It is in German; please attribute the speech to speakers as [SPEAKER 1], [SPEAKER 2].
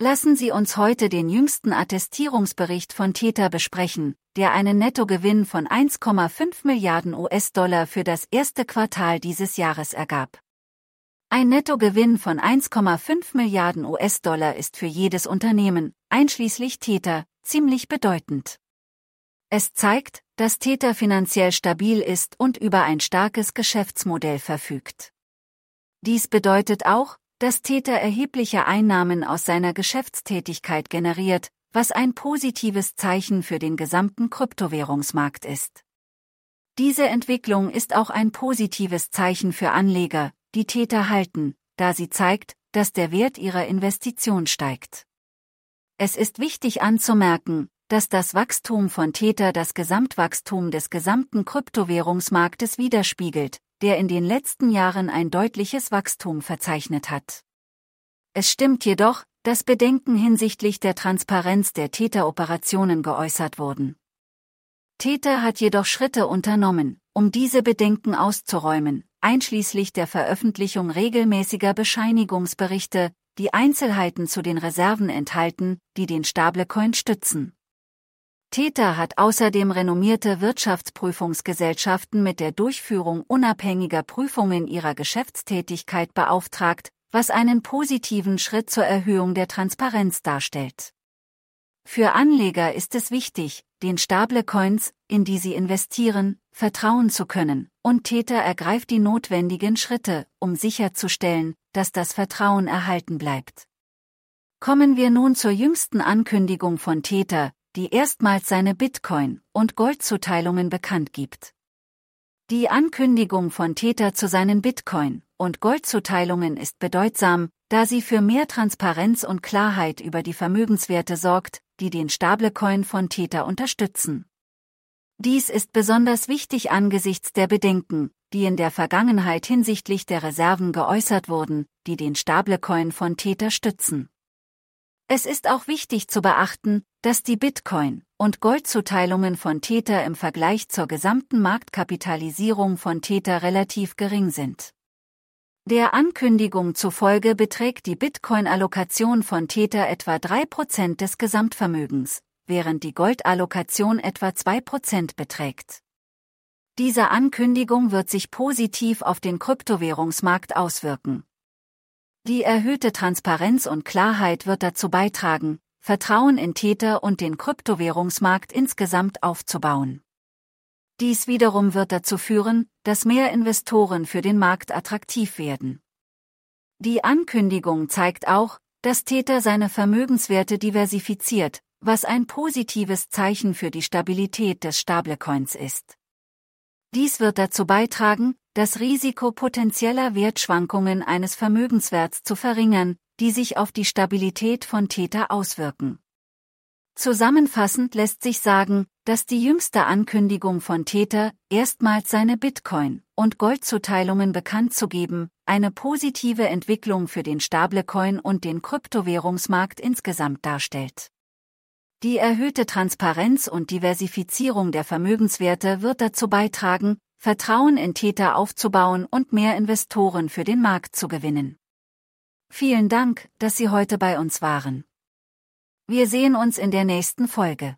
[SPEAKER 1] Lassen Sie uns heute den jüngsten Attestierungsbericht von Theta besprechen, der einen Nettogewinn von 1,5 Milliarden US-Dollar für das erste Quartal dieses Jahres ergab. Ein Nettogewinn von 1,5 Milliarden US-Dollar ist für jedes Unternehmen, einschließlich Theta, ziemlich bedeutend. Es zeigt, dass Theta finanziell stabil ist und über ein starkes Geschäftsmodell verfügt. Dies bedeutet auch, dass Theta erhebliche Einnahmen aus seiner Geschäftstätigkeit generiert, was ein positives Zeichen für den gesamten Kryptowährungsmarkt ist. Diese Entwicklung ist auch ein positives Zeichen für Anleger, die Theta halten, da sie zeigt, dass der Wert ihrer Investition steigt. Es ist wichtig anzumerken, dass das Wachstum von Tether das Gesamtwachstum des gesamten Kryptowährungsmarktes widerspiegelt, der in den letzten Jahren ein deutliches Wachstum verzeichnet hat. Es stimmt jedoch, dass Bedenken hinsichtlich der Transparenz der Tether-Operationen geäußert wurden. Tether hat jedoch Schritte unternommen, um diese Bedenken auszuräumen, einschließlich der Veröffentlichung regelmäßiger Bescheinigungsberichte, die Einzelheiten zu den Reserven enthalten, die den Stablecoin stützen. Theta hat außerdem renommierte Wirtschaftsprüfungsgesellschaften mit der Durchführung unabhängiger Prüfungen ihrer Geschäftstätigkeit beauftragt, was einen positiven Schritt zur Erhöhung der Transparenz darstellt. Für Anleger ist es wichtig, den Stablecoins, in die sie investieren, vertrauen zu können, und Theta ergreift die notwendigen Schritte, um sicherzustellen, dass das Vertrauen erhalten bleibt. Kommen wir nun zur jüngsten Ankündigung von Theta, die erstmals seine Bitcoin- und Goldzuteilungen bekannt gibt. Die Ankündigung von Tether zu seinen Bitcoin- und Goldzuteilungen ist bedeutsam, da sie für mehr Transparenz und Klarheit über die Vermögenswerte sorgt, die den Stablecoin von Tether unterstützen. Dies ist besonders wichtig angesichts der Bedenken, die in der Vergangenheit hinsichtlich der Reserven geäußert wurden, die den Stablecoin von Tether stützen. Es ist auch wichtig zu beachten, dass die Bitcoin- und Goldzuteilungen von Tether im Vergleich zur gesamten Marktkapitalisierung von Tether relativ gering sind. Der Ankündigung zufolge beträgt die Bitcoin-Allokation von Tether etwa 3% des Gesamtvermögens, während die Goldallokation etwa 2% beträgt. Diese Ankündigung wird sich positiv auf den Kryptowährungsmarkt auswirken. Die erhöhte Transparenz und Klarheit wird dazu beitragen, Vertrauen in Täter und den Kryptowährungsmarkt insgesamt aufzubauen. Dies wiederum wird dazu führen, dass mehr Investoren für den Markt attraktiv werden. Die Ankündigung zeigt auch, dass Täter seine Vermögenswerte diversifiziert, was ein positives Zeichen für die Stabilität des Stablecoins ist. Dies wird dazu beitragen, das Risiko potenzieller Wertschwankungen eines Vermögenswerts zu verringern, die sich auf die Stabilität von Täter auswirken. Zusammenfassend lässt sich sagen, dass die jüngste Ankündigung von Täter, erstmals seine Bitcoin- und Goldzuteilungen bekannt zu geben, eine positive Entwicklung für den Stablecoin und den Kryptowährungsmarkt insgesamt darstellt. Die erhöhte Transparenz und Diversifizierung der Vermögenswerte wird dazu beitragen, Vertrauen in Täter aufzubauen und mehr Investoren für den Markt zu gewinnen. Vielen Dank, dass Sie heute bei uns waren. Wir sehen uns in der nächsten Folge.